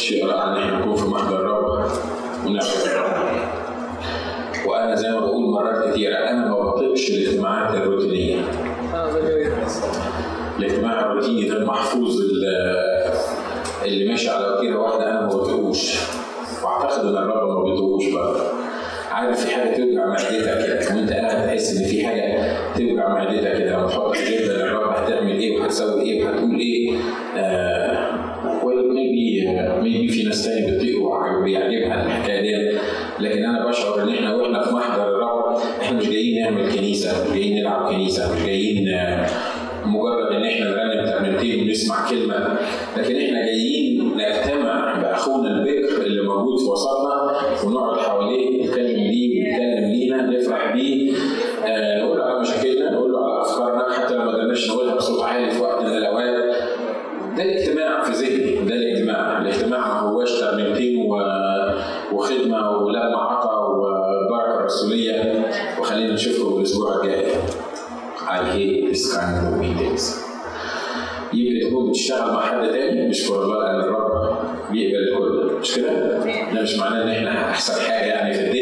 شيء رائع أن إحنا نكون في محضر الرب. ونعرف الرب وأنا زي ما بقول مرات كثيره أنا ما بطيقش الاجتماعات الروتينية. الاجتماع الروتيني ده المحفوظ اللي- ماشي على وتيرة واحدة أنا ما بطيقوش. وأعتقد إن الرب ما بيطيقوش برضه. عارف في حاجة توجع معدتك كده؟ وانت قاعد تحس إن في حاجة توجع معدتك كده. لما تحط اجنده للرب هتعمل إيه وهتسوي إيه وهتقول إيه آه ميبي ميبي في ناس تاني بتطيق وبيعجبها الحكاية دي لكن أنا بشعر إن إحنا وإحنا في محضر الرب إحنا مش جايين نعمل كنيسة مش جايين نلعب كنيسة مش جايين آه، مجرد إن إحنا نرنم ترنيمتين ونسمع كلمة. لكن إحنا جايين نجتمع بأخونا البكر اللي موجود في وسطنا ونقعد بتشتغل مع حد تاني نشكر الله لأن الرب بيقبل الكل. مش كده؟ ده مش معناه إن إحنا أحسن حاجة يعني في الدنيا.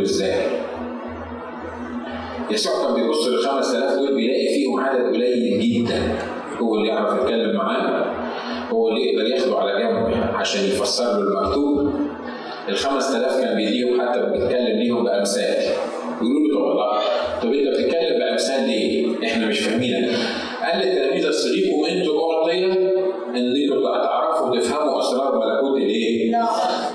5000 دول إزاي؟ يسوع كان بيبص لل 5000 دول بيلاقي فيهم عدد قليل جدا هو اللي يعرف يتكلم معاه هو اللي يقدر ياخده على جنب عشان يفسر له المكتوب ال 5000 كان بيديهم حتى بيتكلم ليهم بأمثال يقولوا له طب والله طب أنت بتتكلم بأمثال ليه؟ إحنا مش فاهمينك قال للتلاميذ اصليكم أنتم أعطية انكم تعرفوا وتفهموا أسرار ملكوت الايه؟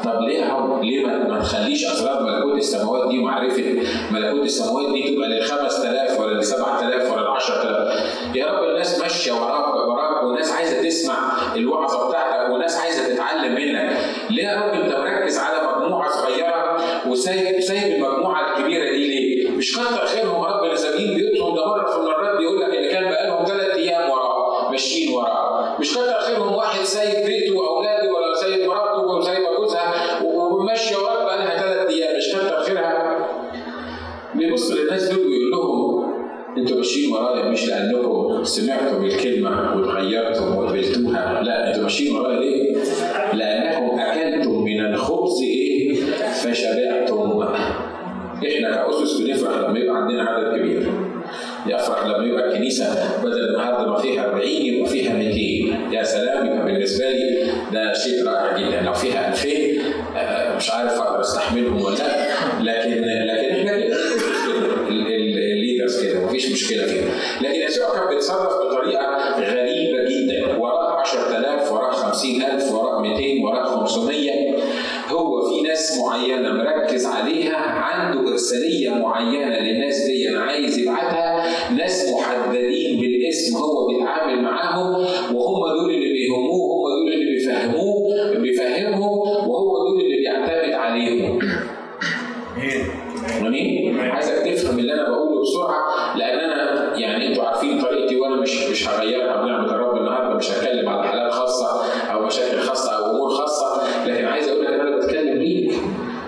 طب ليه ليه ما, ما تخليش أسرار ملكوت السماوات دي ومعرفه ملكوت السماوات دي تبقى لل 5000 ولا لل 7000 ولا لل 10000 يا رب الناس ماشية وراك وراك والناس عايزة تسمع الوعظة بتاعتك والناس عايزة تتعلم منك ليه يا رب انت مركز على مجموعة صغيرة وسايب سايب المجموعة الكبيرة دي ليه؟ مش كتر خيرهم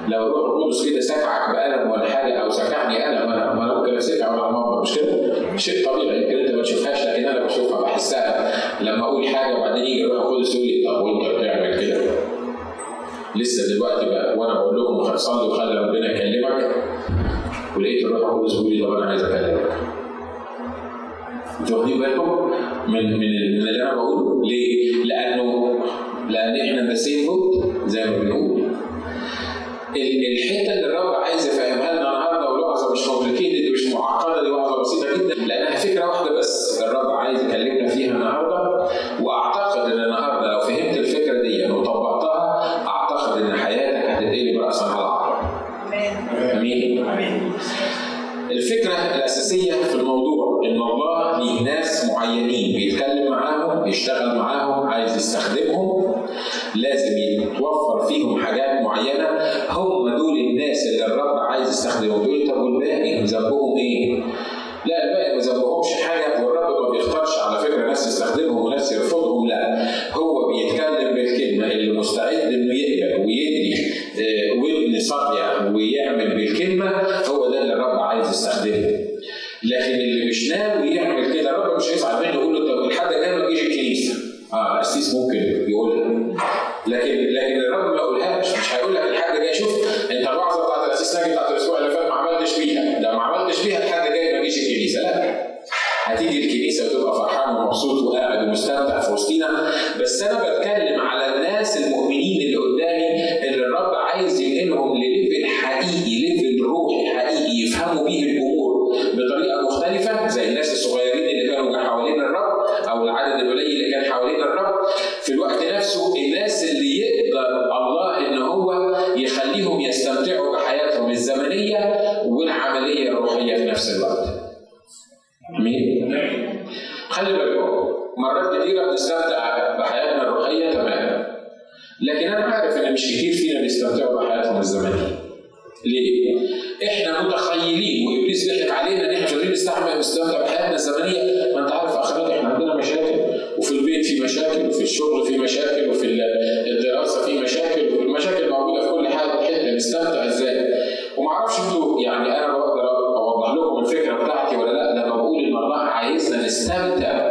لو القدس كده سكعك بقلم ولا سكعني قلم أنا ما أنا ممكن اسكع ولا المنبر مش كده؟ شيء طبيعي يمكن أنت ما تشوفهاش لكن أنا بشوفها بحسها لما أقول حاجة وبعدين يجي الروح القدس يقول لي طب وأنت بتعمل كده؟ لسه دلوقتي بقى وأنا بقول لكم صلي وخلي ربنا يكلمك ولقيت الروح القدس بيقول لي طب أنا عايز أكلمك. أنتوا واخدين بالكم من من اللي أنا بقوله؟ ليه؟ لأنه لأن إحنا ذا سيم زي ما بنقول. ال- الحتة اللي الرب عايز أنا عارف ان مش كتير فينا بيستمتعوا بحياتهم الزمنية. ليه؟ إحنا متخيلين وإبليس بيضحك علينا إن إحنا مش قادرين نستمتع بحياتنا الزمنية، ما أنت عارف اخرات إحنا عندنا مشاكل وفي البيت في مشاكل وفي الشغل في مشاكل وفي الدراسة في مشاكل والمشاكل موجودة في كل حاجة إحنا بنستمتع إزاي؟ وما أعرفش أنتوا يعني أنا بقدر أوضح لكم الفكرة بتاعتي ولا لأ لما بقول ان الله عايزنا نستمتع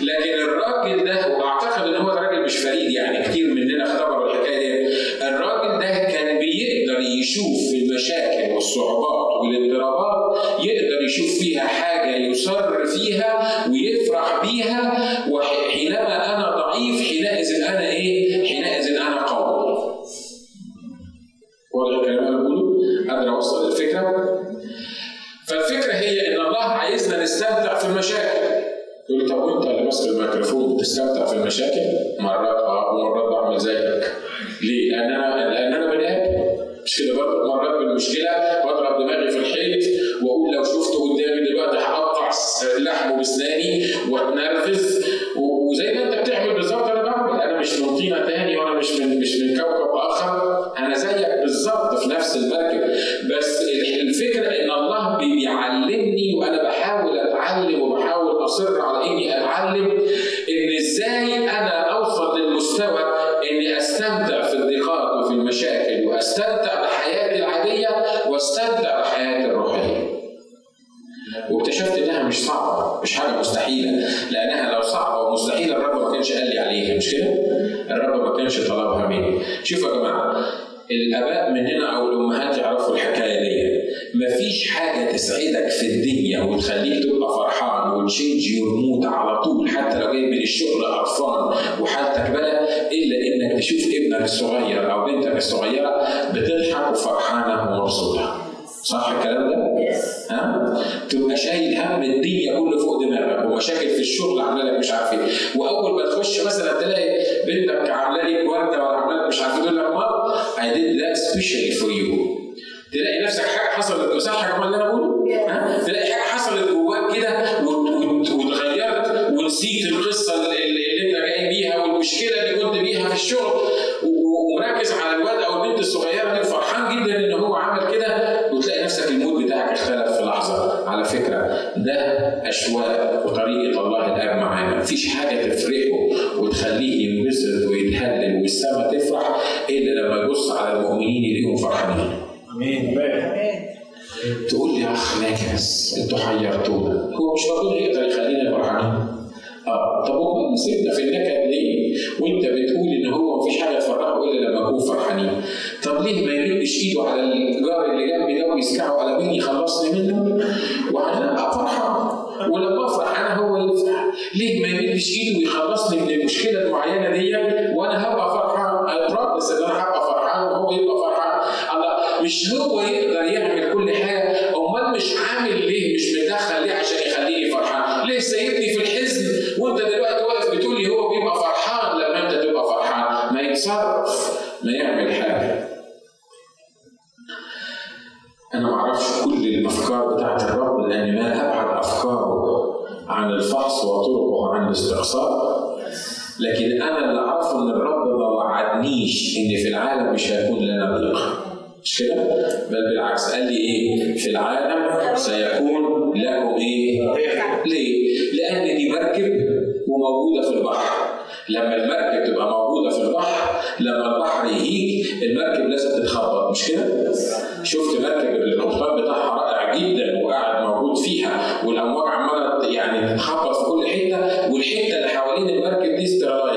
لیکن القصة اللي, اللي انت جاي بيها والمشكلة اللي كنت بيها في الشغل. ومركز على الواد أو البنت الصغيرة دي وفرحان جدا إن هو عمل كده. وتلاقي نفسك المود بتاعك اختلف في لحظة. على فكرة ده أشواق وطريقه الله الآب معانا. مفيش حاجة تفرقه وتخليه ينبسط ويتهلل والسما تفرح إلا لما يبص على المؤمنين يلاقيهم فرحانين. آمين. تقول لي يا أخ ناكس أنتوا حيرتونا. هو مش ربنا يقدر يخلينا فرحانين؟ آه طب هو سيبنا في النكد ليه؟ وأنت بتقول إن هو مفيش حاجة تفرحه إلا لما نكون فرحانين. طب ليه ما يمدش إيده على الجار اللي جنبي ده ويسكعه على مين يخلصني منه؟ وأنا ابقى فرحان ولما أفرح أنا هو اللي يفرح. ليه ما يمدش إيده ويخلصني من المشكلة المعينة دي وأنا هبقى فرحان اي بروميس إن أنا هبقى فرحان وهو يبقى فرحان. الله مش هو يقدر يعمل كل حاجة أمال مش عامل ليه مش أنا اللي أعرفه إن الرب ما وعدنيش إن في العالم مش هيكون لنا ضيق مش كده؟ بل بالعكس قال لي إيه؟ في العالم سيكون لكم إيه؟ ليه؟ لأن دي مركب وموجودة في البحر لما المركب تبقى موجودة في البحر لما البحر يهيج المركب لازم تتخبط مش كده؟ شفت مركب القبطان بتاعها رائع جدا وقاعد موجود فيها والامواج عمالة يعني تتخبط في كل حتة والحتة اللي حوالين المركب دي سترالايز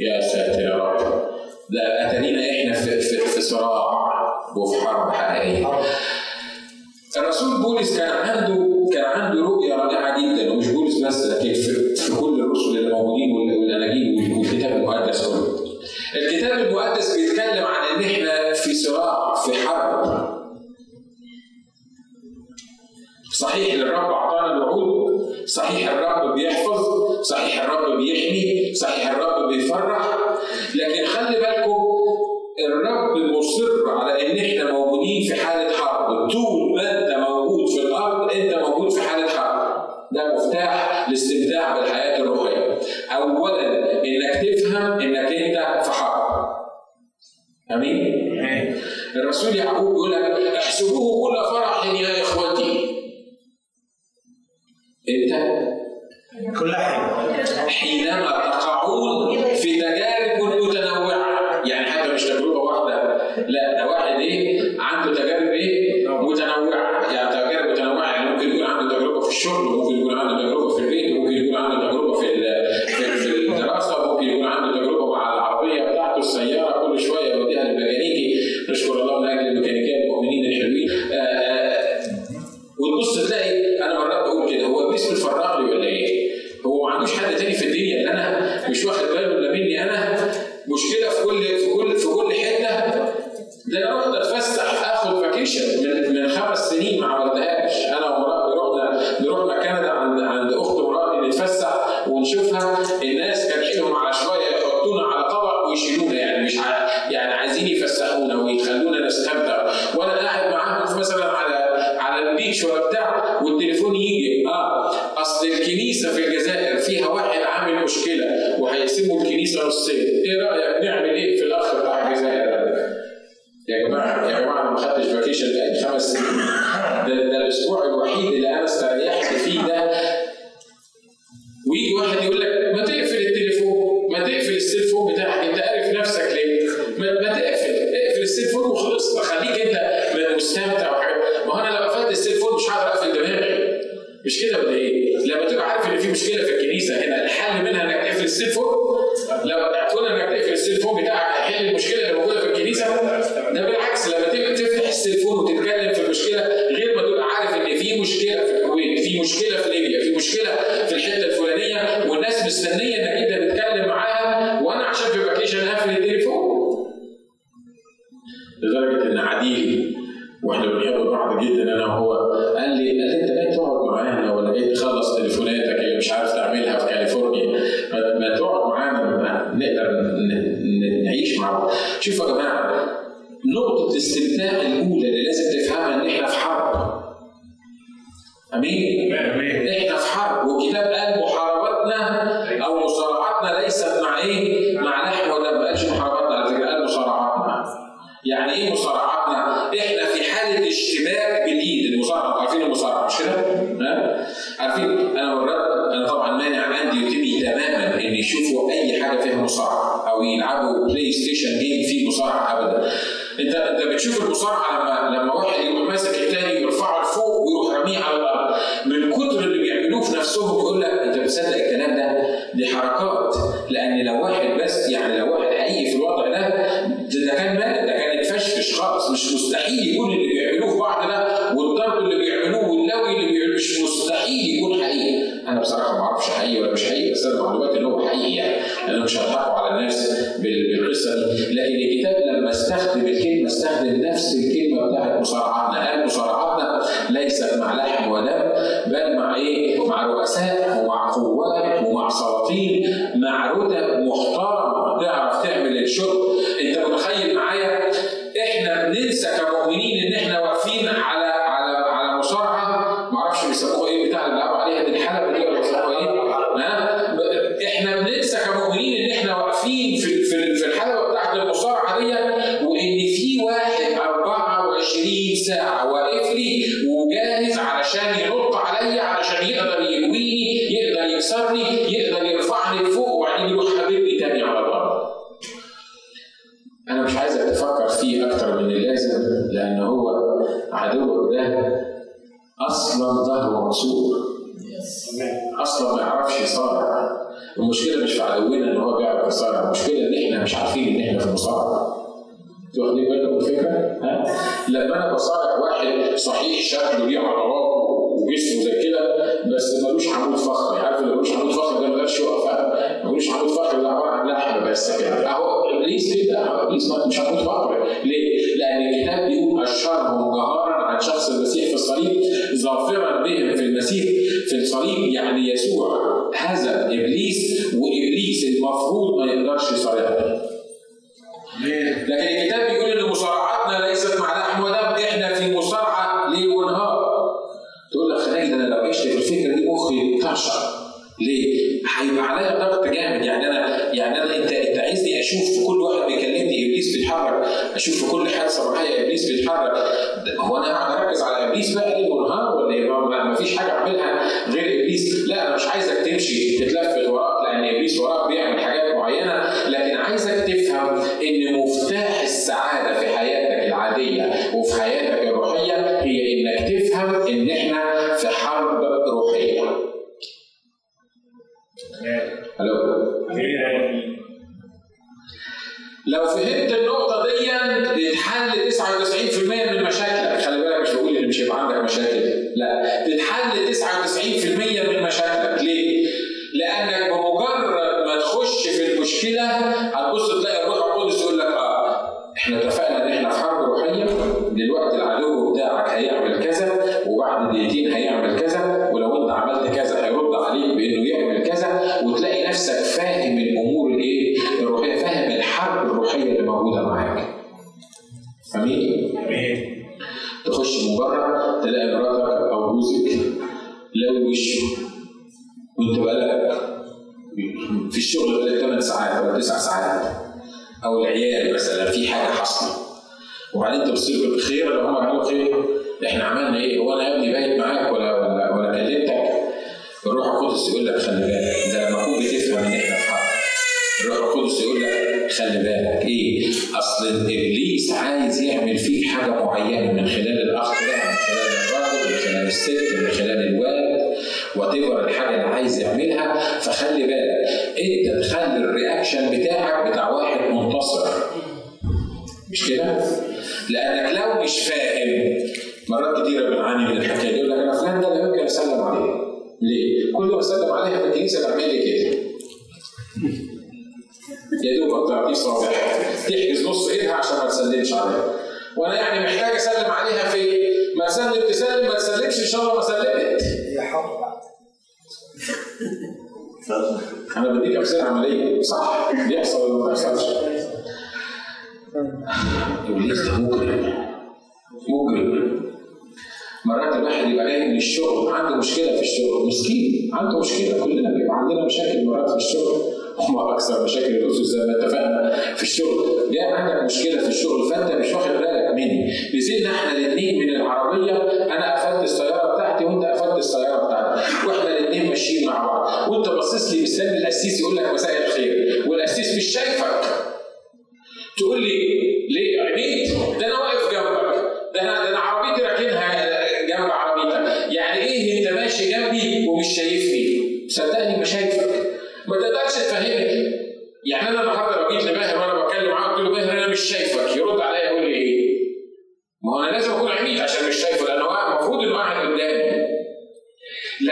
يا ساتر يا رب ده اتارينا إحنا في في, في صراع وفي حرب حقيقية. الرسول بولس كان عنده كان عنده رؤية رائعة جدا ومش بولس بس لكن في, في كل الرسل اللي موجودين والاناجيل والكتاب المقدس كله. الكتاب المقدس بيتكلم عن إن إحنا في صراع في حرب. صحيح الرب أعطانا الوعود، صحيح الرب بيحفظ، صحيح الرب بيحمي، صحيح الرب بيفرح، لكن خلي بالكم الرب مصر على إن إحنا موجودين في حالة حرب. طول ما أنت موجود في الأرض أنت موجود في حالة حرب. ده مفتاح الاستمتاع بالحياة الروحية. اولا إنك تفهم إنك أنت في حرب. آمين. الرسول يعقوب يقول لك احسبوه كل فرح يا إخوتي. انت كل حاجة حينما تقعون في تجارب متنوعة. يعني حتى مش تجربة واحدة. لا ده واحد إيه؟ عنده تجارب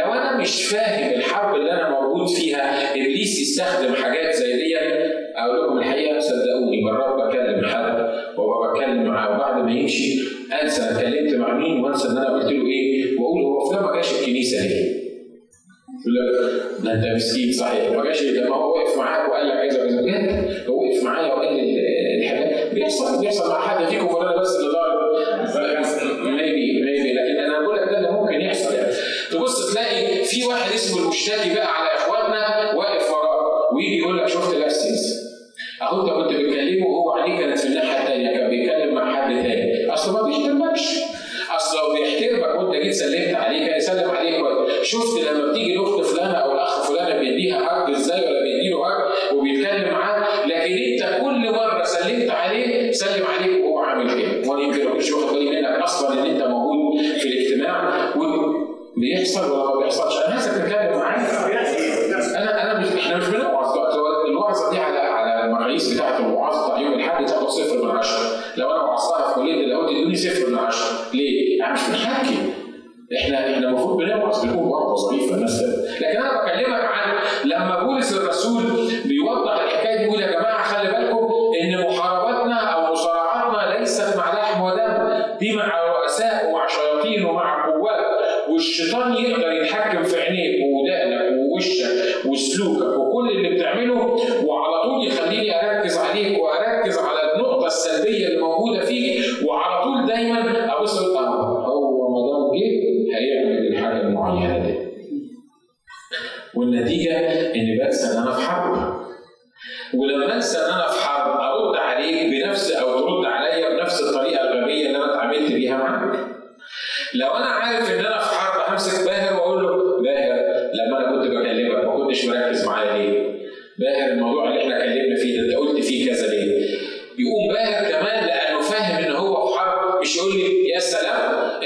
لو أنا مش فاهم الحرب اللي أنا موجود فيها إبليس يستخدم حاجات زي دي أقول لكم الحقيقة صدقوني مرات بكلم حد وأبقى معاه وبعد ما يمشي أنسى أنا اتكلمت مع مين وأنسى إن أنا قلت له إيه وأقول هو فلان ما جاش الكنيسة ليه؟ لا أنت مسكين صحيح. ما جاش ما هو وقف معاك وقال لك عايز بجد؟ هو وقف معايا وقال لي الحاجات. بيحصل بيحصل مع حد فيكم ولا أنا بس اللي ضارب واحد اسمه المشتكي بقى على اخواتنا واقف وراه ويجي يقول لك شفت الاستاذ أهو أنت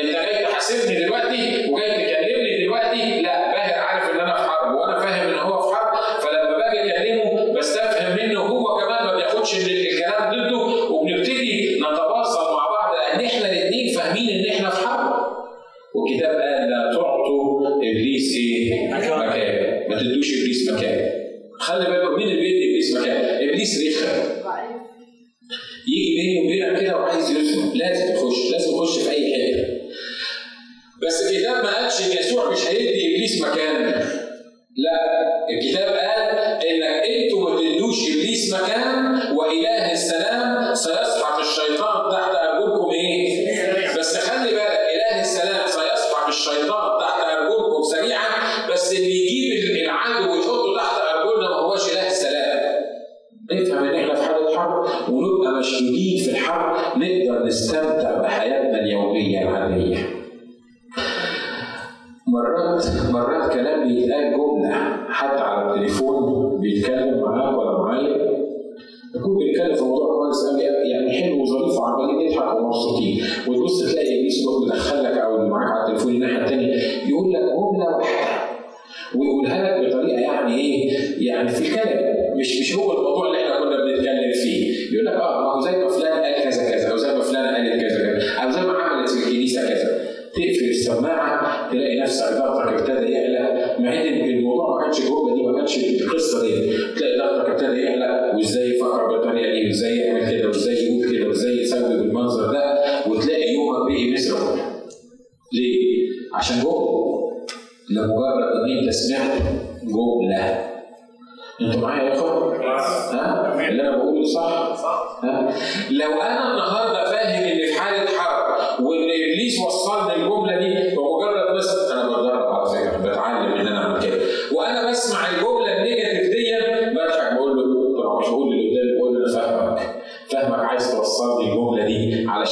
اللي جاي تحاسبني دلوقتي وجاي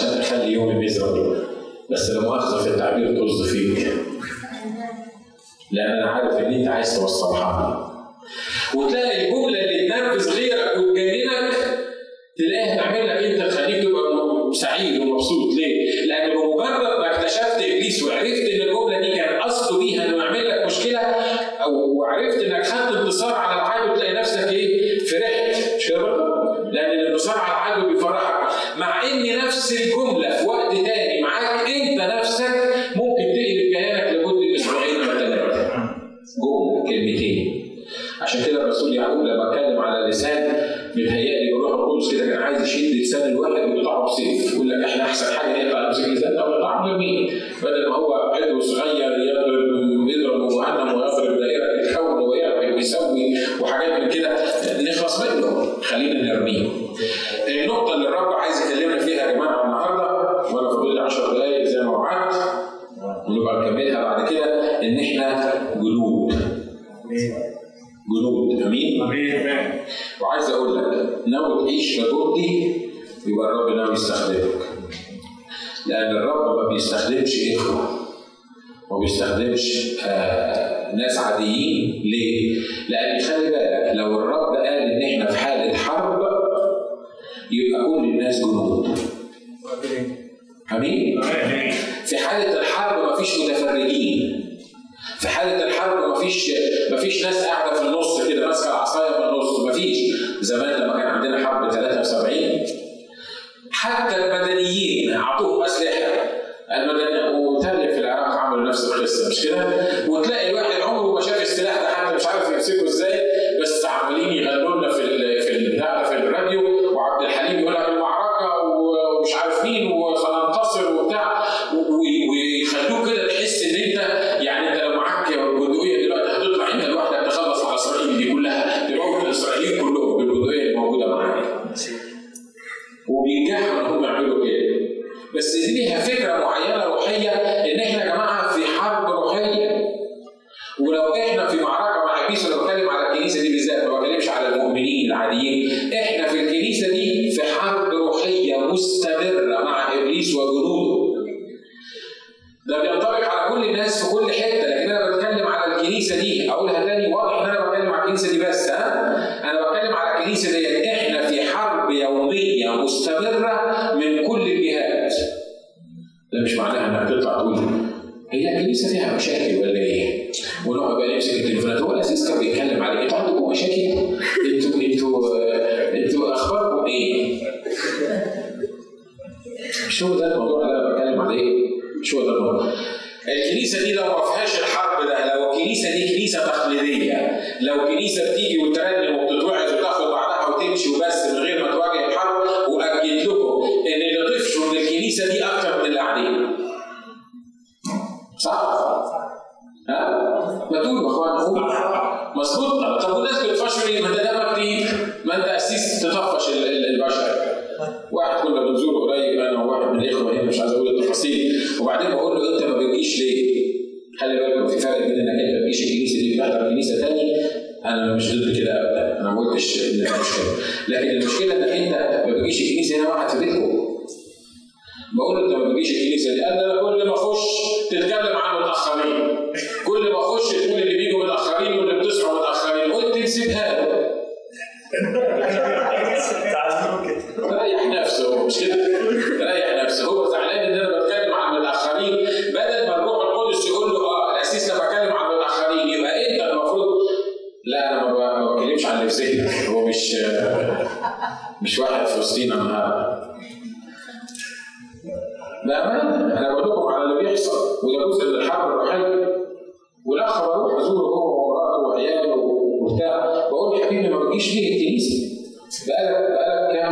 عشان نحل يوم الميزه بس لا مؤاخذه في التعبير طز فيك. لأن أنا عارف ان أنت عايز توصلها لي وتلاقي الجملة اللي تنفذ غيرك وتجننك تلاقيها تعمل لك أنت تخليك تبقى سعيد ومبسوط. ليه؟ لأن بمجرد ما اكتشفت إبليس وعرفت إن الجملة دي كان قصده بيها إنه يعمل لك مشكلة أو وعرفت إنك خدت وبيجاهروا هم يعملوا كده. بس ليها فكرة معينة روحية إن إحنا يا جماعة في حرب روحية. ولو إحنا في معركة مع ابليس أنا بتكلم على الكنيسة دي بالذات ما بتكلمش على المؤمنين العاديين. إحنا في الكنيسة دي في حرب روحية مستمرة مع إبليس وجنوده. ده بينطبق على كل الناس في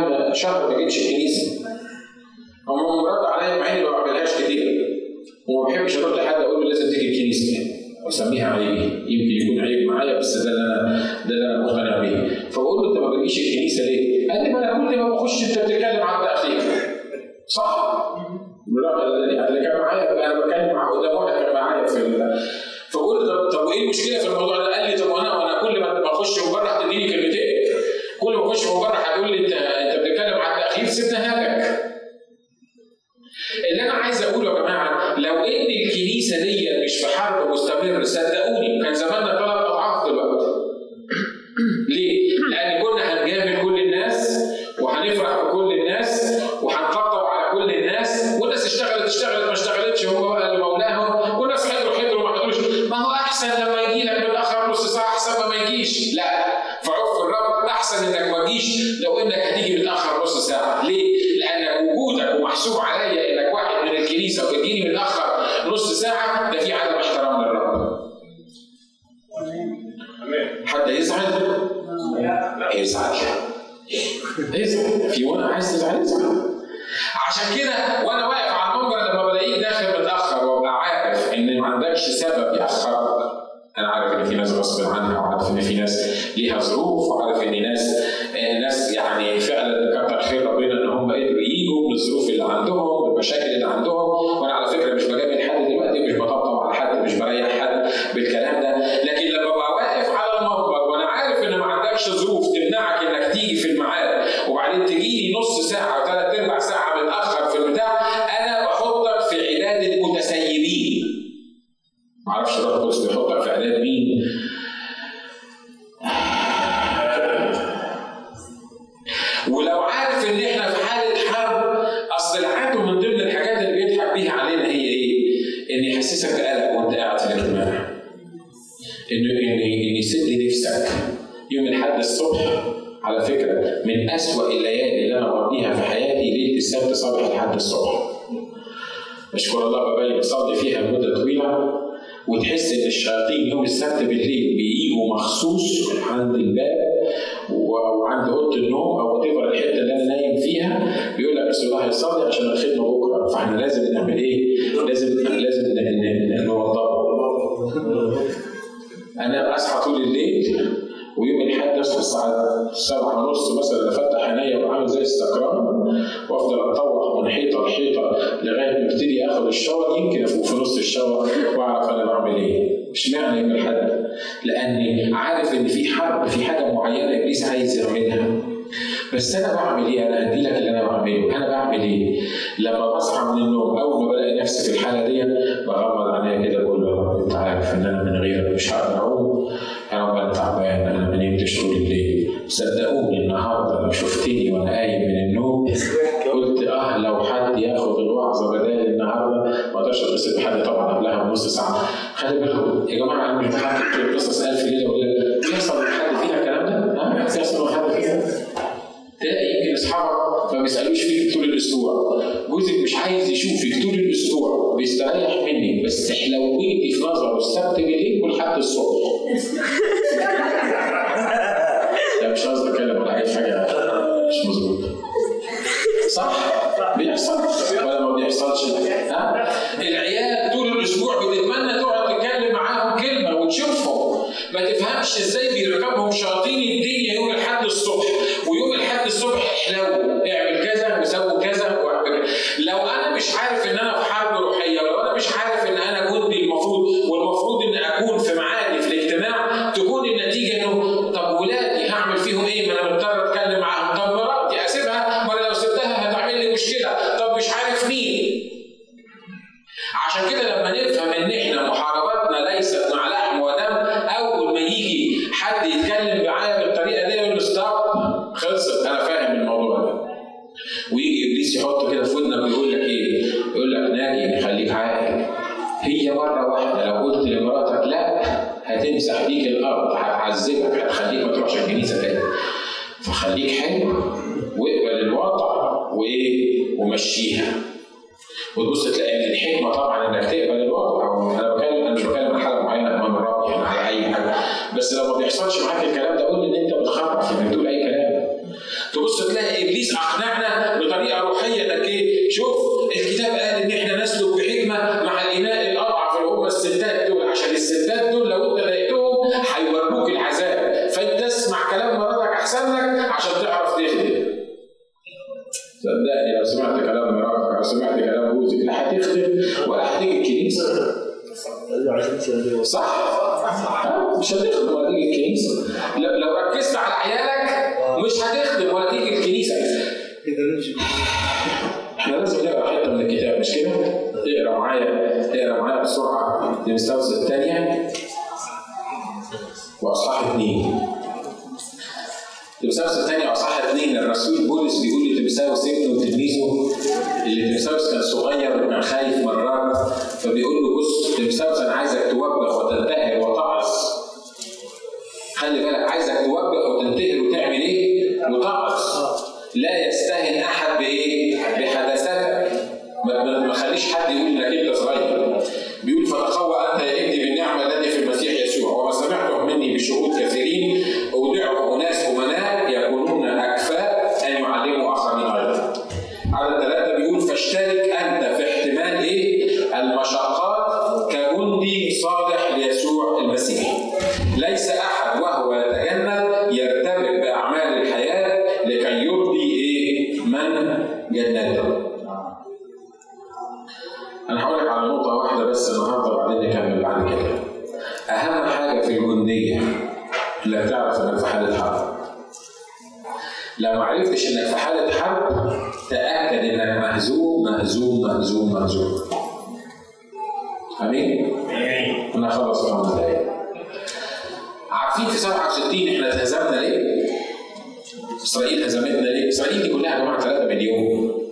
كام شهر ما جيتش الكنيسة هم مرد عليا مع إني ما بعملهاش كتير وما بحبش أروح لحد أقول له لازم تيجي الكنيسة وأسميها عيبي يمكن يكون عيب معايا بس ده اللي أنا ده اللي أنا مقتنع بيه فبقول له أنت ما بتجيش الكنيسة ليه؟ قال لي ما أنا كل ما بخش أنت بتتكلم عن التأخير صح؟ لا اللي كان معايا أنا بتكلم مع قدام واحد كان معايا في. فقلت طب طب وايه المشكلة في الموضوع ده؟ قال لي طب وأنا وأنا كل ما بخش من بره هتديني كلمتين كل ما اخش من بره هتقول لي انت على فكرة من أسوأ الليالي اللي أنا بقضيها في حياتي ليله السبت صباح لحد الصبح. أشكر الله ببالي بصلي فيها مده طويلة وتحس إن الشياطين يوم السبت بالليل بيجوا مخصوص عند الباب وعند أوضة النوم أو وات الحتة اللي أنا نايم فيها بيقول لك بس الله هيصلي عشان الخدمة بكرة فإحنا لازم نعمل إيه؟ لازم لازم نوضبه. أنا أصحى طول الليل ويوم الاحد اصحى الساعة 7 ونص مثلا افتح عينيا وعامل زي السكران وأفضل اتطوح من حيطة لحيطة لغاية ما ابتدي اخد الشاور يمكن أفوق في نص الشاور وأعرف أنا بعمل إيه. اشمعنى يوم الاحد؟ لأني عارف إن في حرب في حاجة معينة إبليس عايز يعملها. بس أنا بعمل إيه؟ أنا هدي لك اللي أنا بعمله، أنا بعمل إيه؟ لما بصحى من النوم أول ما بلاقي نفسي في الحالة دي بغمض عينيا كده بقول له أنت عارف إن أنا من غيرك مش هقدر اقوم أنا تعبان أنا طول الليل صدقوني النهارده لو شفتني وأنا قايم من النوم قلت آه لو حد ياخد الوعظه بدالي النهارده ما أقدرش أتصل بحد طبعا قبلها بنص ساعة خلي بالكم يا جماعة أنا مش بحكي قصص ألف ليله وليله بيحصل مع حد فينا الكلام ده؟ ها؟ بيحصل مع حد فينا؟ تلاقي يمكن أصحابك ما بيسألوش فيك طول الأسبوع جوزك مش عايز يشوفك طول الأسبوع. بيستريح منك بس حلويتي في نظره السبت بالليل ولحد الصبح. لا مش قصدي أتكلم على أي حاجة. مش مظبوطه صح؟ بيحصل؟ ولا ما بيحصلش؟ ها؟ العيال طول الأسبوع بتتمنى تقعد تتكلم معاهم كلمة وتشوفهم. ما تفهمش إزاي بيركبهم شياطين الدنيا يوم الاحد الصبح. ويوم الاحد الصبح احلو حد يتكلم معايا بالطريقة دي يقول له ستوب خلصت. أنا فاهم الموضوع ده. ويجي إبليس يحط كده في ودنك ويقول لك إيه؟ يقول لك ناجي خليك عاقل. هي مرة واحدة لو قلت لمراتك لا هتمسح بيك الأرض هتعذبك هتخليك ما تروحش الكنيسة تاني. فخليك حلو واقبل الوضع وإيه؟ ومشيها. في الجنديه انك تعرف إنك في حالة حرب. لو ما عرفتش إنك في حالة حرب تأكد إنك مهزوم مهزوم مهزوم مهزوم. أمين؟ أنا خلص خمس دقايق. عارفين في 67 إحنا اتهزمنا ليه؟ إسرائيل هزمتنا ليه؟ إسرائيل دي كلها يا جماعة 3 مليون.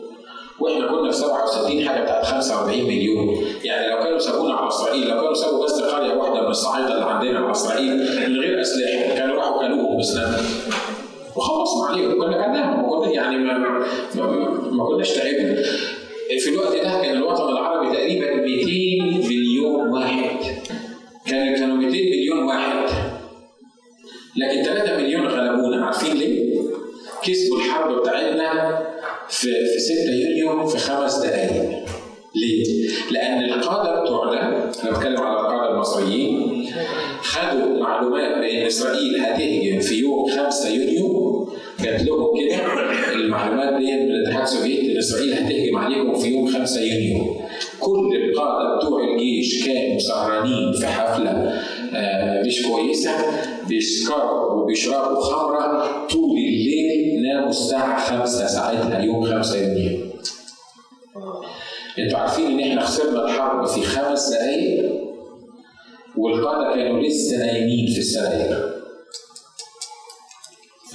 وإحنا كنا في 67 حاجة بتاعت 45 مليون. يعني لو كانوا سابونا على إسرائيل لو كانوا سابوا بس قريه واحدة من الصعايده اللي عندنا على إسرائيل من غير أسلحة كانوا راحوا كلوهم بسنانهم وخلصنا عليهم كنا كلناهم وكنا يعني ما, ما, ما كناش تعبنا. في الوقت ده كان الوطن العربي تقريبا 200 مليون واحد. كانوا كانوا 200 مليون واحد. لكن 3 مليون غلبونا. عارفين ليه؟ كسبوا الحرب بتاعتنا في في 6 يونيو في خمس دقائق. ليه؟ لأن القادة بتوعنا أنا بتكلم على القادة المصريين خدوا معلومات بأن إسرائيل هتهجم في يوم 5 يونيو جات لهم كده المعلومات دي من الاتحاد السوفيتي إن إسرائيل هتهجم عليكم في يوم 5 يونيو. كل القادة بتوع الجيش كانوا سهرانين في حفلة آه، مش كويسة بيسكروا وبيشربوا خمرة طول الليل ناموا الساعة 5 ساعتها يوم 5 يونيو. أنتوا عارفين إن إحنا خسرنا الحرب في خمس دقايق والقادة كانوا لسه نايمين في السراير.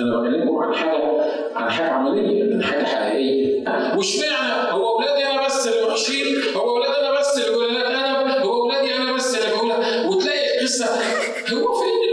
أنا بكلمكم عن حاجة عن حاجة عملية عن حاجة حقيقية واشمعنى هو أولادي أنا بس اللي وحشين هو أولادي أنا بس اللي جلالات أنا هو أولادي أنا بس اللي بقول وتلاقي القصة هو فين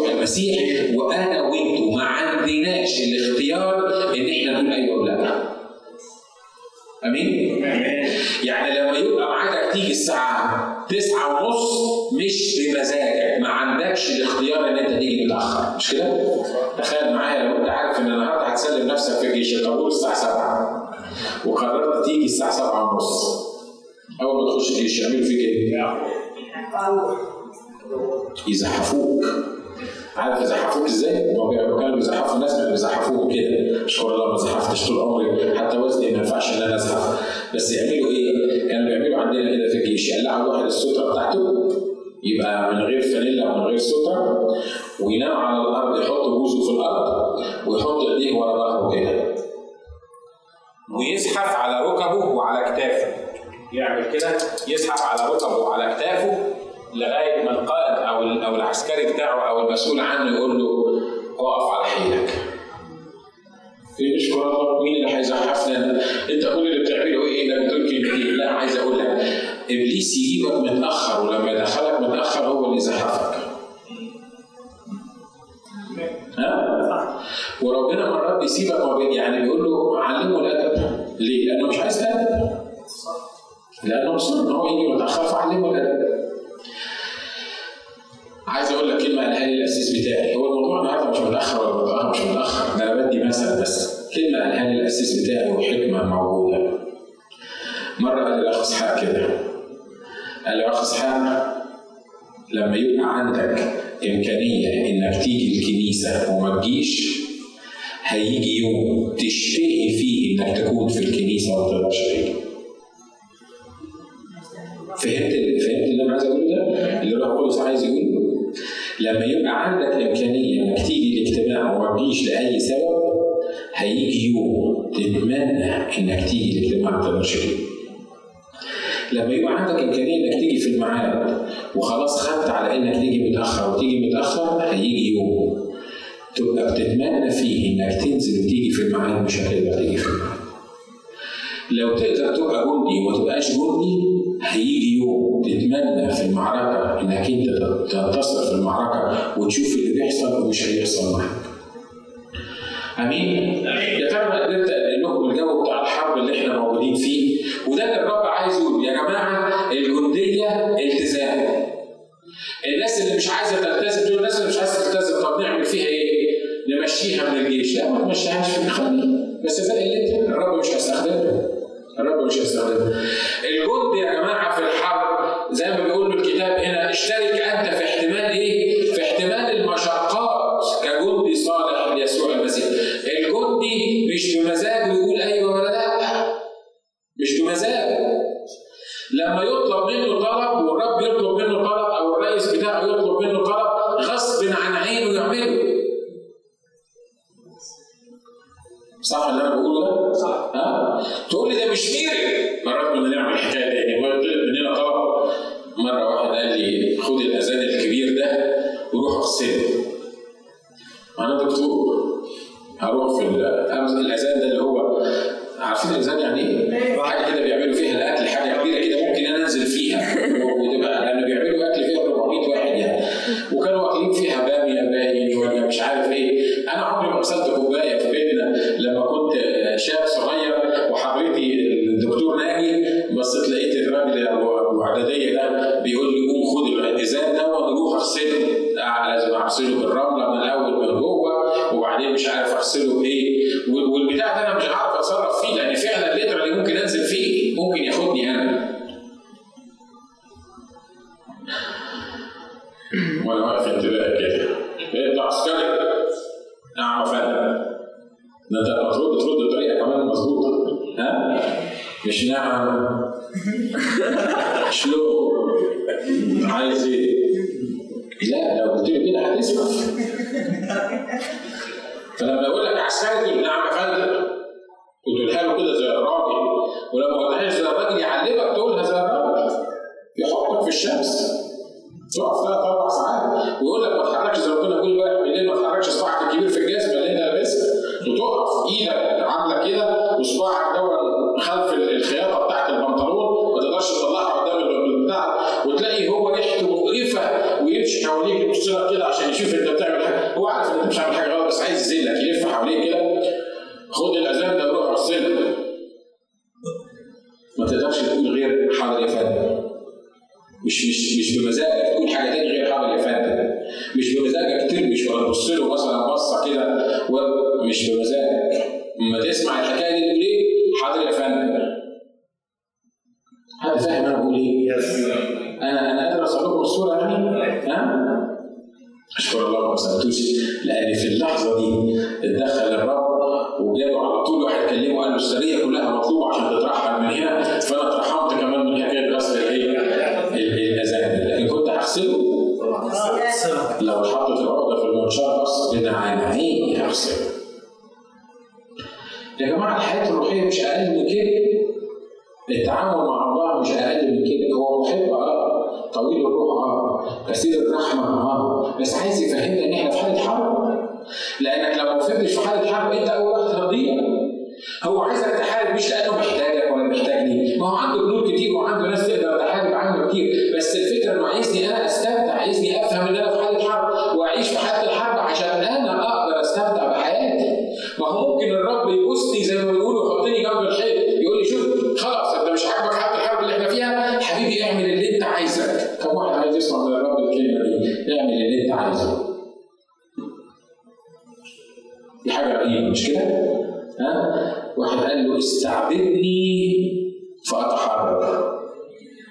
يسوع المسيح وأنا وانتوا ما عندناش الاختيار إن إحنا نقول أيوه ولا لأ. آمين؟ يعني لما يبقى معادك تيجي الساعة تسعة ونص مش بمزاجك ما عندكش الاختيار إن أنت تيجي متأخر مش كده؟ تخيل معايا لو أنت عارف إن النهارده هتسلم نفسك في الجيش الطابور الساعة 7 وقررت تيجي الساعة 7 ونص أول ما تخش الجيش يعملوا فيك إيه؟ يزحفوك عارف يزحفوك إزاي؟ هو كانوا بيزحفوا الناس كانوا بيزحفوهم كده اشكر الله ما زحفتش طول عمري. حتى وزني ما ينفعش إن أنا أزحف. بس يعملوا إيه؟ كانوا بيعملوا عندنا كده في الجيش. يقلعوا واحد الستره بتاعته يبقى من غير فانيلا ومن غير ستره وينام على الأرض يحط بوزه في الأرض ويحط إيديه ورا ظهره كده. ويزحف على ركبه وعلى كتافه. يعمل كده؟ يزحف على ركبه وعلى كتافه. لغاية ما القائد أو أو العسكري بتاعه أو المسؤول عنه يقول له اقف على حيلك. اشكر الله مين اللي هيزحفنا؟ أنت كل اللي بتعمله إيه؟ إنك بتقول كلمتين، لا عايز أقول لك إبليس يجيبك متأخر ولما يدخلك متأخر هو اللي يزحفك. ها؟ وربنا مرات بيسيبك يعني بيقول له علمه الادب. ليه؟ لأنه مش عايز ادب. لأنه مصر ان هو يجي متأخر فعلمه الادب. عايز أقول لك كلمة قالها لي الاسيس بتاعي. هو الموضوع النهارده مش متأخر ولا متأخر؟ مش متأخر. ده أنا بدي مثل بس كلمة قالها لي الاسيس بتاعي وحكمة موجودة. مرة قال الاخ اسحاق كده. قال لي اخ اسحاق لما يبقى عندك إمكانية إنك تيجي الكنيسة وما تجيش هيجي يوم تشتهي فيه إنك تكون في الكنيسة وما تقدرش تيجي. فهمت فهمت اللي أنا عايز أقوله ده؟ اللي الروح القدس عايز يقوله؟ لما يبقى عندك امكانيه إنك تيجي الاجتماع وما تجيش لأي سبب هيجي يوم تتمنى إنك تيجي الاجتماع ما. لما يبقى عندك إمكانية إنك تيجي في الميعاد وخلاص خدت على إنك تيجي متأخر وتيجي متأخر هيجي يوم تبقى بتتمنى فيه إنك تنزل وتيجي في الميعاد مش هتقدر تيجي في الميعاد. لو تقدر تبقى جندي وما تبقاش جندي هيجي يوم تتمنى في المعركة إنك أنت تنتصر في المعركة وتشوف اللي بيحصل ومش هيحصل معاك. أمين؟ يا ترى أنا قدرت لكم الجو بتاع الحرب اللي إحنا موجودين فيه وده اللي الرب عايز يقول يا جماعة الجندية التزام. الناس اللي مش عايزة تلتزم دول الناس اللي مش عايزة تلتزم طب نعمل فيها إيه؟ نمشيها من الجيش، لا ما تمشيهاش في الخليل بس زي اللي الرب مش هيستخدمها. الرب مش هيستخدمها. الجند عايز إيه لا لو قلت له كده هتسمع. فلما يقول لك تقول نعم يا فندم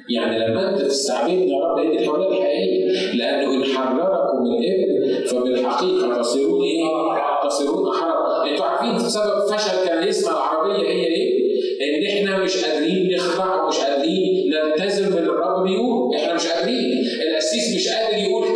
يعني لما انت تستعبدني يا رب دي الحريه الحقيقيه لأنه إن حرركم الابن فبالحقيقة تصيرون إيه؟ تصيرون أحرار أنتوا عارفين سبب فشل كنيسنا العربية هي إيه؟ إن إحنا مش قادرين نخضع ومش قادرين نلتزم باللي الرب بيقول إحنا مش قادرين القسيس مش قادر يقول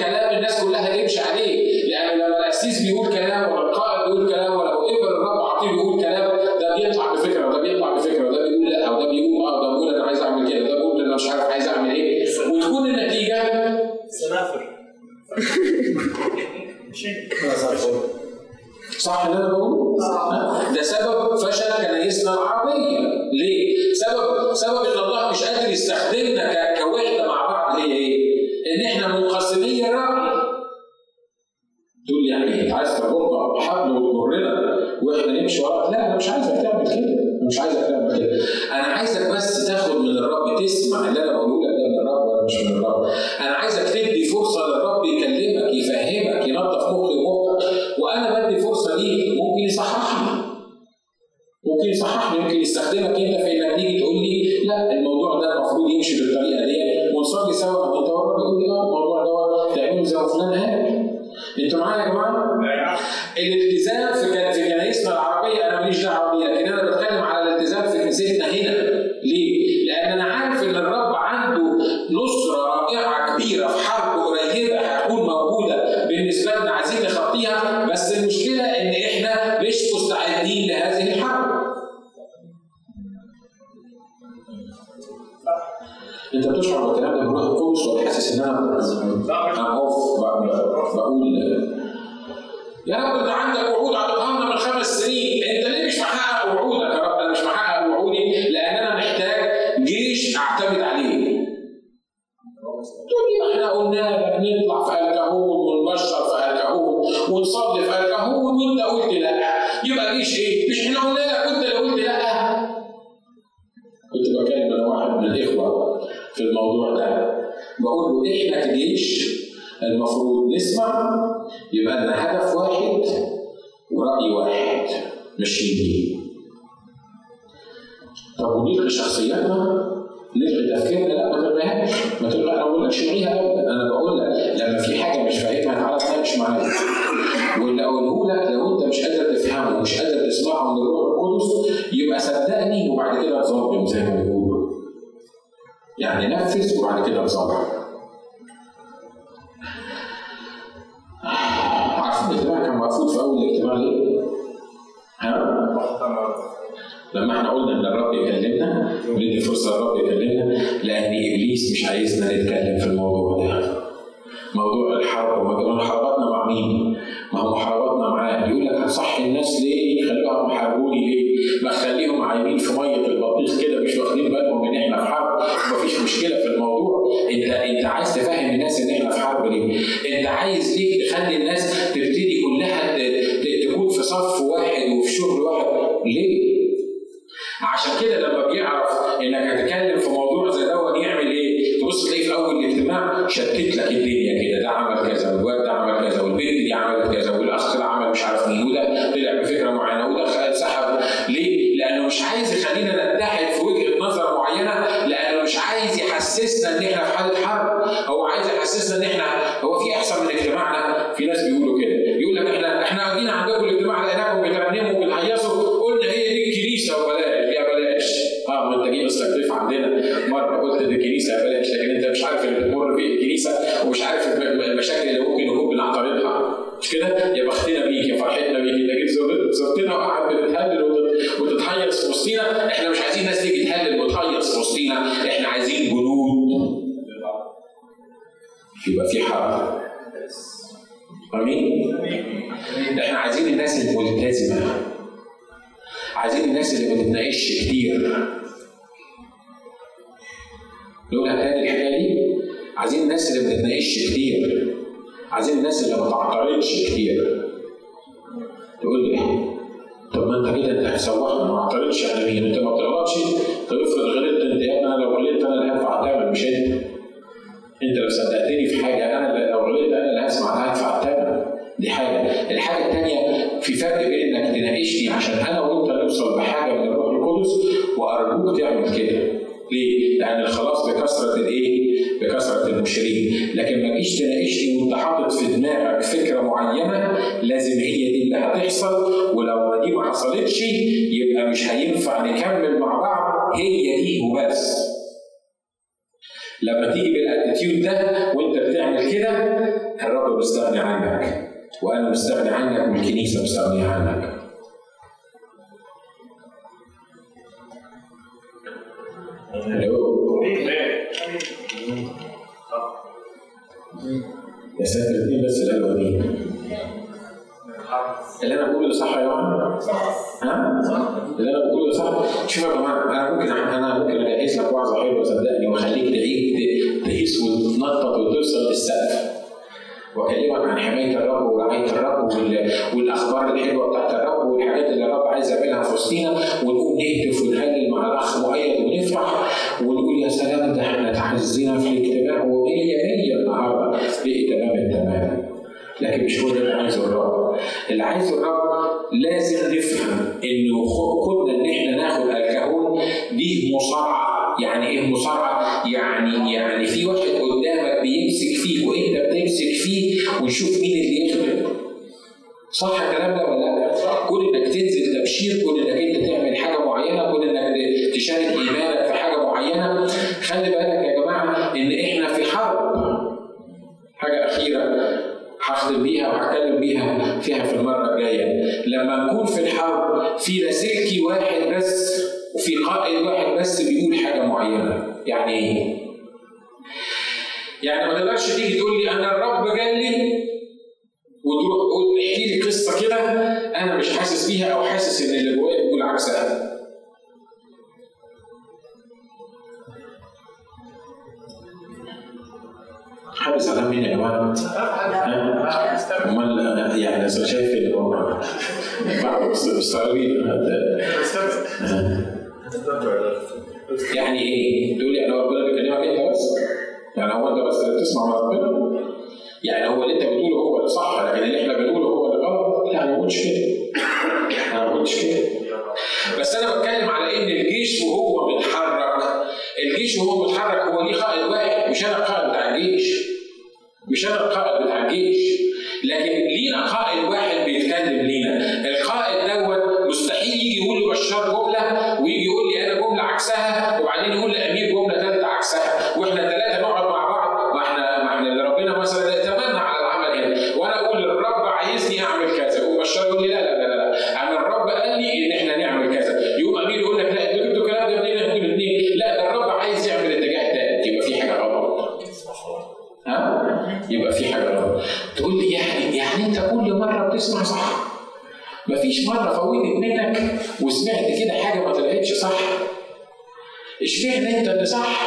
واحد من الإخوة في الموضوع ده بقول له إحنا كجيش المفروض نسمع يبقى لنا هدف واحد ورأي واحد ماشيين بيه. طب ونلغي شخصياتنا؟ نلغي تفكيرنا؟ لا ما تلغيهاش، ما تلغيها أنا ما بقولكش الغيها ابدا، أنا بقول لك لما في حاجة مش فاهمها تعالى تناقش معايا. واللي أقوله لك لو أنت مش قادر تفهمه ومش قادر تسمعه من الروح القدس يبقى صدقني وبعد كده تظلم زي ما بيقولوا. يعني نفذ وبعد كده تظلم. عارفين الاجتماع كان مقفول في أول الاجتماع ليه؟ ها؟ لما إحنا قلنا إن الرب يكلمنا وندي فرصة للرب يكلمنا لأن إبليس مش عايزنا نتكلم في الموضوع ده. موضوع الحرب وما كمان حرباتنا مع مين؟ ما هو حرباتنا معاه يقول لك هتصحي الناس ليه؟ خلوهم يحاربوني ليه؟ ما خليهم عايمين في مية البطيخ كده مش واخدين بالهم إن إحنا في حرب ومفيش مشكلة في الموضوع أنت أنت عايز تفهم الناس إن إحنا في حرب ليه؟ أنت عايز ليه تخلي الناس تبتدي كلها تكون في صف واحد وفي شغل واحد ليه؟ عشان كده لما بيعرف إنك هتتكلم في شتت لك الدنيا كده ده عمل كذا والواد ده عمل كذا والبنت دي عملت كذا والأخ ده عمل مش عارف مين وده طلع بفكرة معينة وده سحب ليه؟ لأنه مش عايز يخلينا نتحد في وجهة نظر معينة لأنه مش عايز عايز يحسسنا إن إحنا كتير. نقولها تاني الحكاية دي عايزين الناس اللي ما تتناقش كتير عايزين الناس اللي ما تعترضش كتير. تقول لي طب ما انت كده انت هتسوحنا ما اعترضش يعني مين انت ما بتغلطش. طب افرض غلطت انت يا ابني أنا لو غلطت أنا اللي هدفع الثمن مش انت. انت لو صدقتني في حاجة أنا اللي لو غلطت أنا اللي هسمع هدفع الثمن دي حاجة. الحاجة الثانية في فرق بين انك تناقشني عشان أنا وانت نوصل بحاجة القدس وأرجوك تعمل كده ليه؟ لأن الخلاص بكثرة الإيه؟ بكثرة المشرين، لكن ما تجيش تناقشني وأنت حاطط في دماغك فكرة معينة لازم هي دي اللي هتحصل ولو دي ما حصلتش يبقى مش هينفع نكمل مع بعض هي دي وبس. لما تيجي بالاتيتيود ده وأنت بتعمل كده الرب مستغني عنك وأنا مستغني عنك والكنيسة مستغنية عنك. ألو يا ساتر الاثنين بس دي اللي أنا بقوله صح يا جماعة؟ ها؟ اللي أنا بقوله صح؟ شوف يا جماعة أنا ممكن أنا ممكن اجهز لك وعظه حلوة صدقني واخليك تعيد تهيس وتنطط وتوصل للسقف واكلمك عن حماية الرب ورعايه الرب وال- والأخبار الحلوة بتاعت الرب والحاجات اللي الرب عايز يعملها في وسطينا ونقوم نهتف ونهلل مع الاخ مؤيد ونفرح ونقول يا سلام ده إحنا تعزينا في الاجتماع وهي هي النهارده ليه تمام التمام لكن مش هو اللي عايزه الرب. اللي عايزه الرب لازم نفهم إنه كنا إن إحنا ناخد الكهون دي مصارعة. يعني إيه مصارعة؟ يعني يعني في واحد قدامك بيمسك فيك وأنت بتمسك فيه ونشوف مين اللي يخدم صح الكلام ده ولا لا؟ كون إنك تنزل تبشير كون إنك أنت تعمل حاجة معينة كون إنك تشارك إيمانك في حاجة معينة خلي بالك يا جماعة إن إحنا في حرب حاجة أخيرة هختم بيها وهتكلم بيها فيها في المرة الجاية لما نكون في الحرب في لاسلكي واحد بس وفي قائد واحد بس بيقول حاجة معينة يعني إيه؟ يعني ما تقدرش تيجي تقول لي أنا الرب قال لي وتروح احكي لي قصة كده أنا مش حاسس بيها أو حاسس إن اللي جوايا بيقول عكسها حد زعلان مني يا جماعة؟ أمال يعني اصل شايف اللي هو مستغربين يعني إيه؟ تقول لي أنا ربنا بيكلمك انت بس؟ يعني هو أنت بس بتسمع ربنا؟ يعني هو اللي انت بتقوله هو اللي صح لكن اللي إحنا بنقوله هو اللي غلط؟ لا أنا ما قلتش كده. أنا ما قلتش كده. بس أنا بتكلم على إن الجيش وهو بيتحرك الجيش وهو بيتحرك هو ليه قائد واحد مش أنا القائد بتاع الجيش. مش أنا القائد بتاع الجيش. لكن لينا قائد واحد بيتكلم لينا، القائد دوت مستحيل يجي يقول لبشار جملة ويجي يقول لي أنا جملة عكسها وبعدين يقول اشمعنى انت اللي صح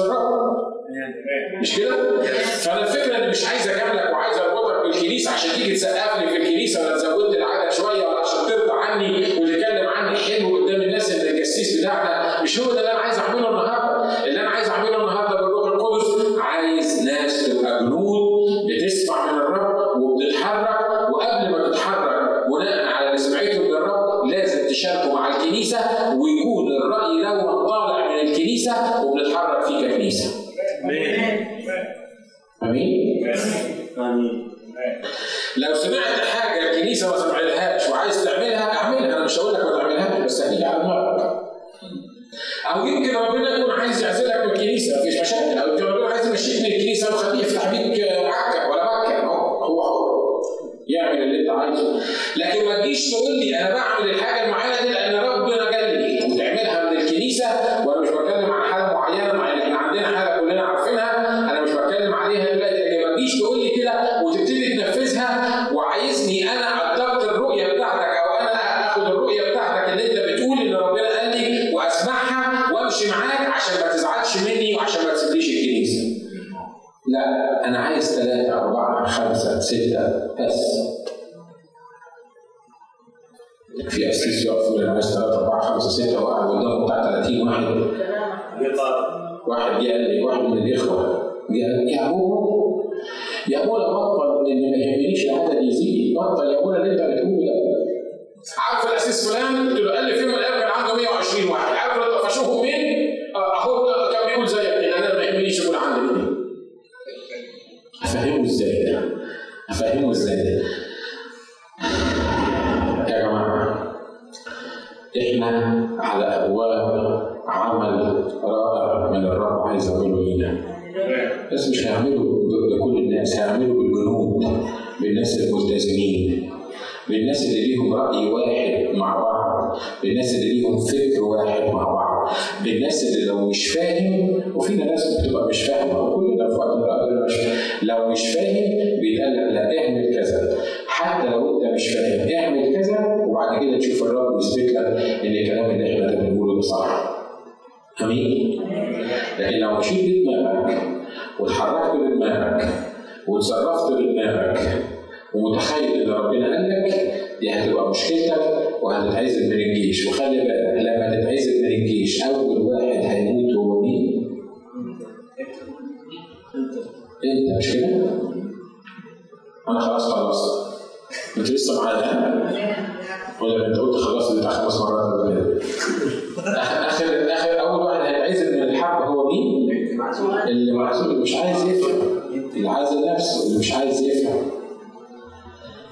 الرب مش كده؟ فأنا الفكرة إني مش عايز أجاملك وعايز أربطك بالكنيسة عشان تيجي تسقف لي في الكنيسة. ولا تزود العدد شوية ولا عشان ترضى عني وتتكلم عني حلو قدام الناس ان الجسيس بتاعنا. مش هو ده اللي أنا بالناس اللي لو مش فاهم وفينا ناس بتبقى مش فاهمة وكلنا في وقت من مش فاهم. لو مش فاهم بيتقال لك لا اعمل كذا. حتى لو انت مش فاهم اعمل كذا وبعد كده تشوف الرب يثبت لك إن الكلام اللي إحنا بنقوله ده صح. آمين؟ لكن لو مشيت بدماغك واتحركت بدماغك وتصرفت بدماغك ومتخيل إن ربنا قال لك دي هتبقى مشكلتك وهتتعزل من الجيش. وخلي بالك لما تتعزل من الجيش أول انت مش كده؟ أنا خلاص خلصت أنت لسه معايا؟ ولا أنت قلت خلصت بتاع خمس مرات قبل كده آخر آخر أول واحد هيتعزل من الحرب هو مين؟ اللي معزول اللي مش عايز يفهم. اللي عايز نفسه اللي مش عايز يفهم.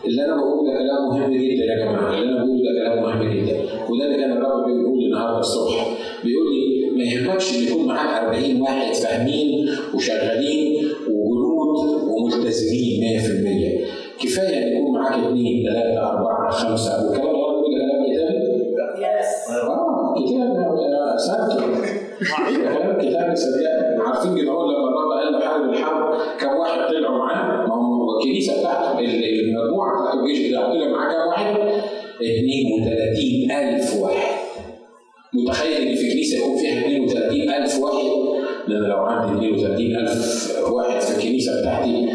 اللي أنا بقوله ده كلام مهم جدا يا جماعة. اللي أنا بقوله ده كلام مهم جدا. وده اللي كان الرب بيقول النهارده الصبح. بيقول لي ما يهمكش إن يكون معاك 40 واحد فاهمين وشغالين معاك اثنين ثلاثة أربعة خمسة. والكلام ده ده كلام كتابي آه كتاب سبت كلام كتابي صدقني عارفين جدعون لما الرب قال له حارب الحرب كم واحد طلعوا معاه. ما هو الكنيسه بتاعته المجموعة بتاعت الجيش بتاعه طلع معاه كم واحد؟ 32000 واحد. متخيل إن في كنيسة يكون فيها 32000 واحد؟ لأن لو عندي 32000 واحد في الكنيسة بتاعتي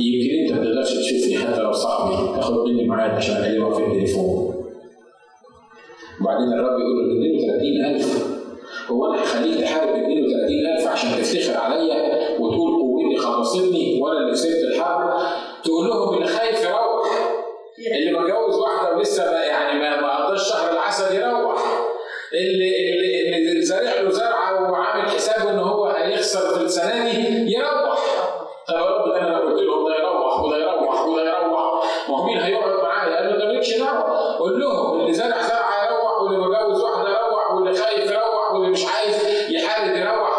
يمكن انت ما تقدرش تشوفني حتى لو صاحبي تاخد مني ميعاد عشان اكلمك في التليفون. وبعدين الرب يقول له 32000 هو أنا هخليك تحارب 32000 عشان تفتخر عليا وتقول قوتي خلصتني وأنا اللي كسبت الحرب. تقول لهم اللي خايف يروح. اللي متجوز واحدة ولسه ما يعني ما ما قضاش شهر العسل يروح. اللي اللي اللي زارع له زرعة وعامل حسابه إن هو هيخسر في السنة دي يروح. طب قلت لهم ده يروح وده يروح وده يروح ما هو مين هيقعد؟ قال له ده مالكش دعوه قول لهم اللي زرع زرعه يروح واللي متجوز واحدة يروح واللي خايف يروح واللي مش عايز يحارب يروح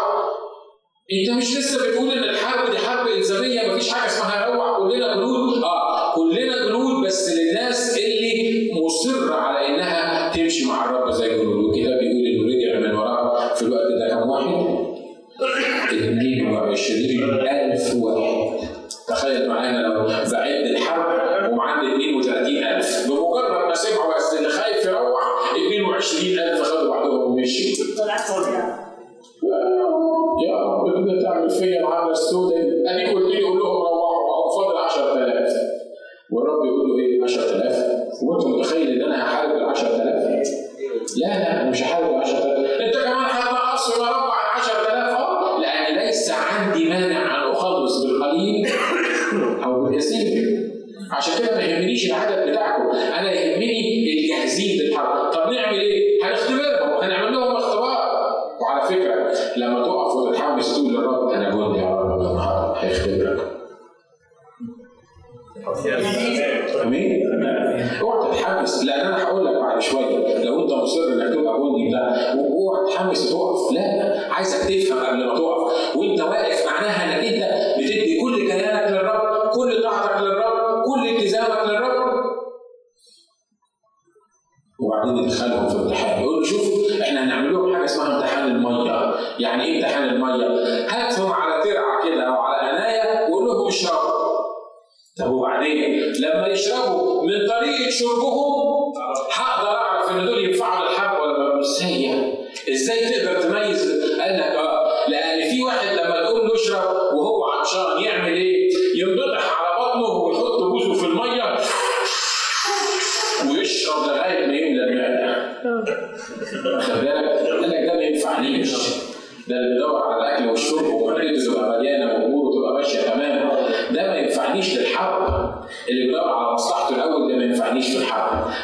انت مش لسه بتقول ان الحرب دي حرب الزاميه مفيش حاجة اسمها يروح كلنا جنود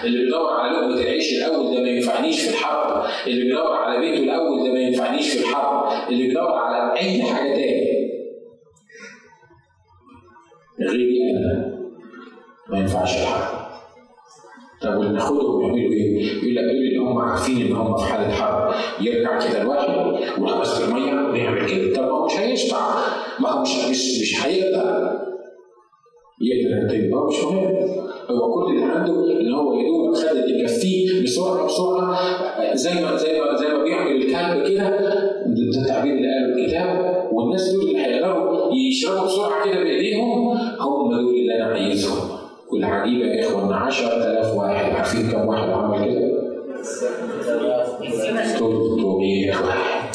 اللي بيدور على لقمه العيش الأول ده ما ينفعنيش في الحرب. اللي بيدور على بيته الأول ده ما ينفعنيش في الحرب. اللي بيدور على أي حاجة تاني. غيري أنا ما ينفعش الحرب. طب واللي ناخدهم يعملوا إيه؟ يقول لك دول اللي هم عارفين إن هم في حالة حرب. يرجع كده الواحد ويحبس المية ويعمل كده. طب ما هو مش هيشبع. ما هو مش مش مش هيقدر. يقدر ينتج هو مش مهم هو كل اللي عنده إن هو يا دوب خد اللي يكفيه بسرعة بسرعة زي ما زي ما زي ما بيعمل الكلب كده ده التعبير اللي قاله الكتاب والناس دول اللي هيقدروا يشربوا بسرعة كده بايديهم هم دول اللي أنا عايزهم. والعجيبة يا إخوة إن 10000 واحد عارفين كم واحد عمل كده؟ 300 واحد.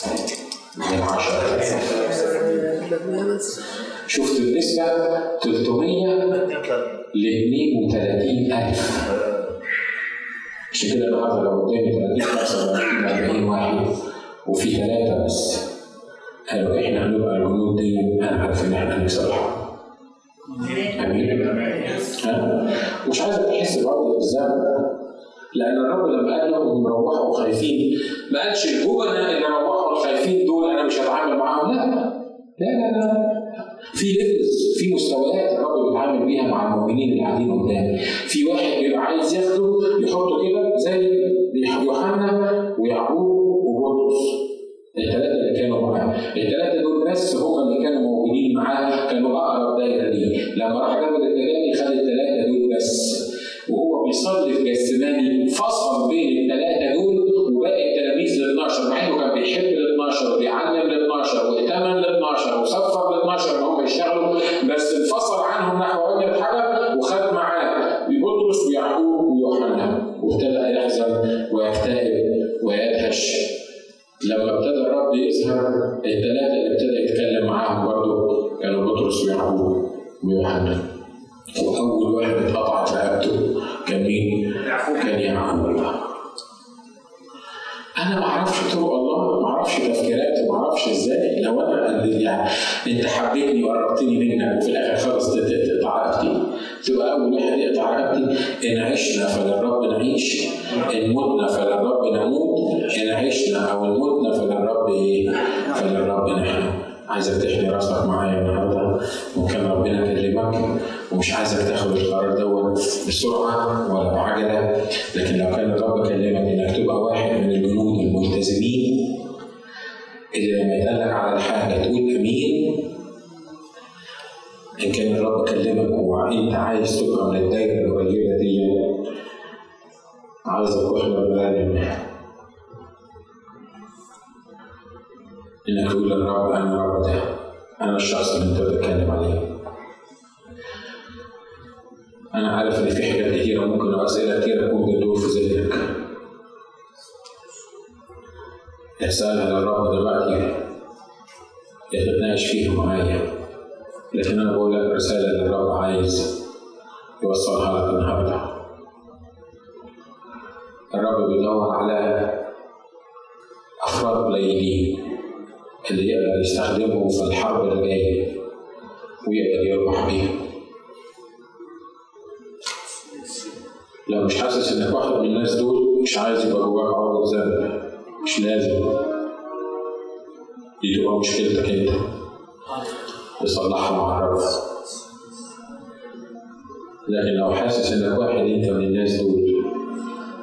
من 10000 شفت النسبة 300 ل 32000 عشان كده النهارده لو قدامي 30 35 40 واحد وفي ثلاثة بس. قالوا إحنا هنبقى الجنود دي أنا عارف إن إحنا الحرب. امين؟ مش عايزك تحس برضه بالذنب لأن الرب لما قال لهم روحوا وخايفين ما قالش الجبناء اللي روحوا الخايفين دول أنا مش هتعامل معاهم. لا لا لا لا. في ليفلز في مستويات الرب بيتعامل بيها مع المؤمنين اللي قاعدين قدامي في واحد بيبقى عايز ياخده يحطه كده زي يوحنا ويعقوب وبطرس. الثلاثة اللي كانوا معاه، الثلاثة دول بس هم اللي كانوا موجودين معاه كانوا أقرب دايرة ليه، لما راح جبل التجلي خد الثلاثة دول بس. وهو بيصلي في جسماني فصل بين الثلاثة دول وباقي التلاميذ ال 12 مع إنه كان بيحب ال 12 وبيعلم ال 12 وائتمن ال 12 وصفر ال 12 إن هم يشتغلوا بس انفصل عنهم نحو وجه الحجر وخد معاه. بطرس ويعقوب ويوحنا. وابتدأ يحزن ويكتئب ويدهش. لما ابتدى الرب يظهر الثلاثه اللي ابتدى يتكلم معاهم برضه كانوا بطرس ويعقوب ويوحنا. وأول واحد اتقطعت عشنا فللرب نعيش. ان متنا فللرب نموت. ان عشنا أو ان متنا فللرب إيه؟ فللرب نحن عايزك تحني راسك معايا النهارده وكان ربنا كلمك ومش عايزك تاخد القرار دوت بسرعة ولا بعجلة لكن لو كان الرب كلمك إنك تبقى واحد من الجنود الملتزمين اللي لما يتقال على الحاجة تقول أمين. إن كان الرب كلمك وإنت عايز تبقى من الدايرة أعزك وأحمد العالمين إنك إلى الرب أنا ربته أنا الشخص اللي أنت بتتكلم عليه. أنا عارف إن في حاجات كتيرة ممكن اسئله كتيرة ممكن بتدور في ذهنك. اسألها للرب دلوقتي تتناقش فيها معايا. لكن أنا بقول لك رسالة للرب عايز. يوصلها لك النهارده. الرب بيدور على أفراد قليلين اللي يقدر يستخدمهم في الحرب اللي جاية ويقدر يربح بيها لو مش حاسس إنك واحد من الناس دول مش عايز يبقى جواك عرض ذنب مش لازم. دي تبقى مشكلتك أنت. تصلحها مع الرب. لكن لو حاسس إنك واحد أنت من الناس دول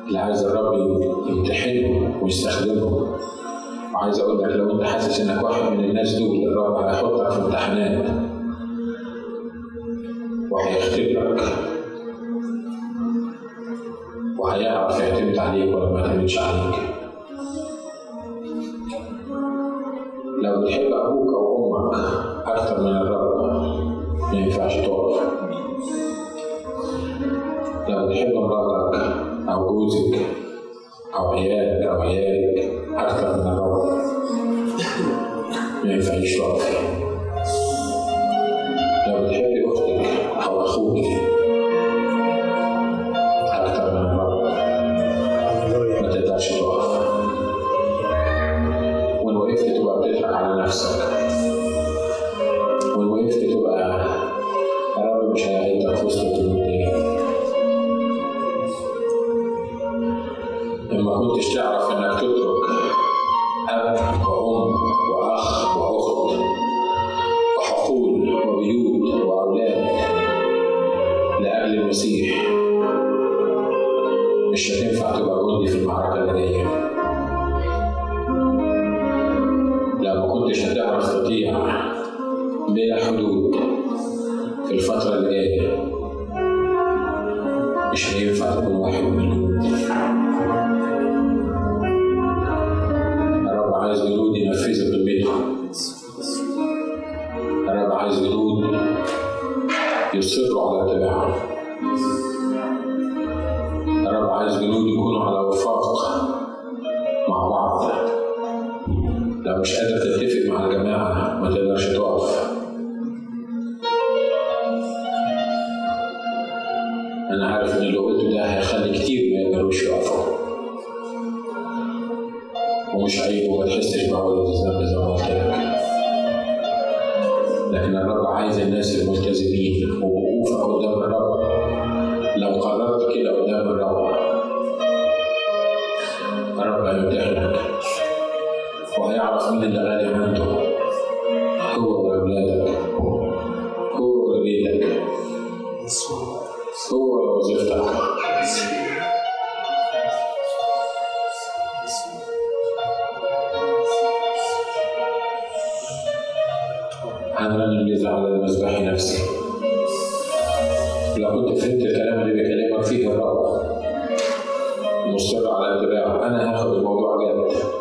اللي عايز الرب يمتحنه ويستخدمه. وعايز أقول لك لو أنت حاسس إنك واحد من الناس دول الرب هيحطك في امتحانات وهيختبرك. وهيعرف يعتمد عليك ولا ما يعتمدش عليك. لو بتحب أبوك أو أمك أكتر من الرب ما ينفعش تقف. وجودك أو هي أو هي أكثر من الأرض ينفع يشرب فيها ناحية نفسي. لو كنت فهمت الكلام اللي بيكلمك فيه الرب مصر على اتباعه أنا هاخد الموضوع جامد.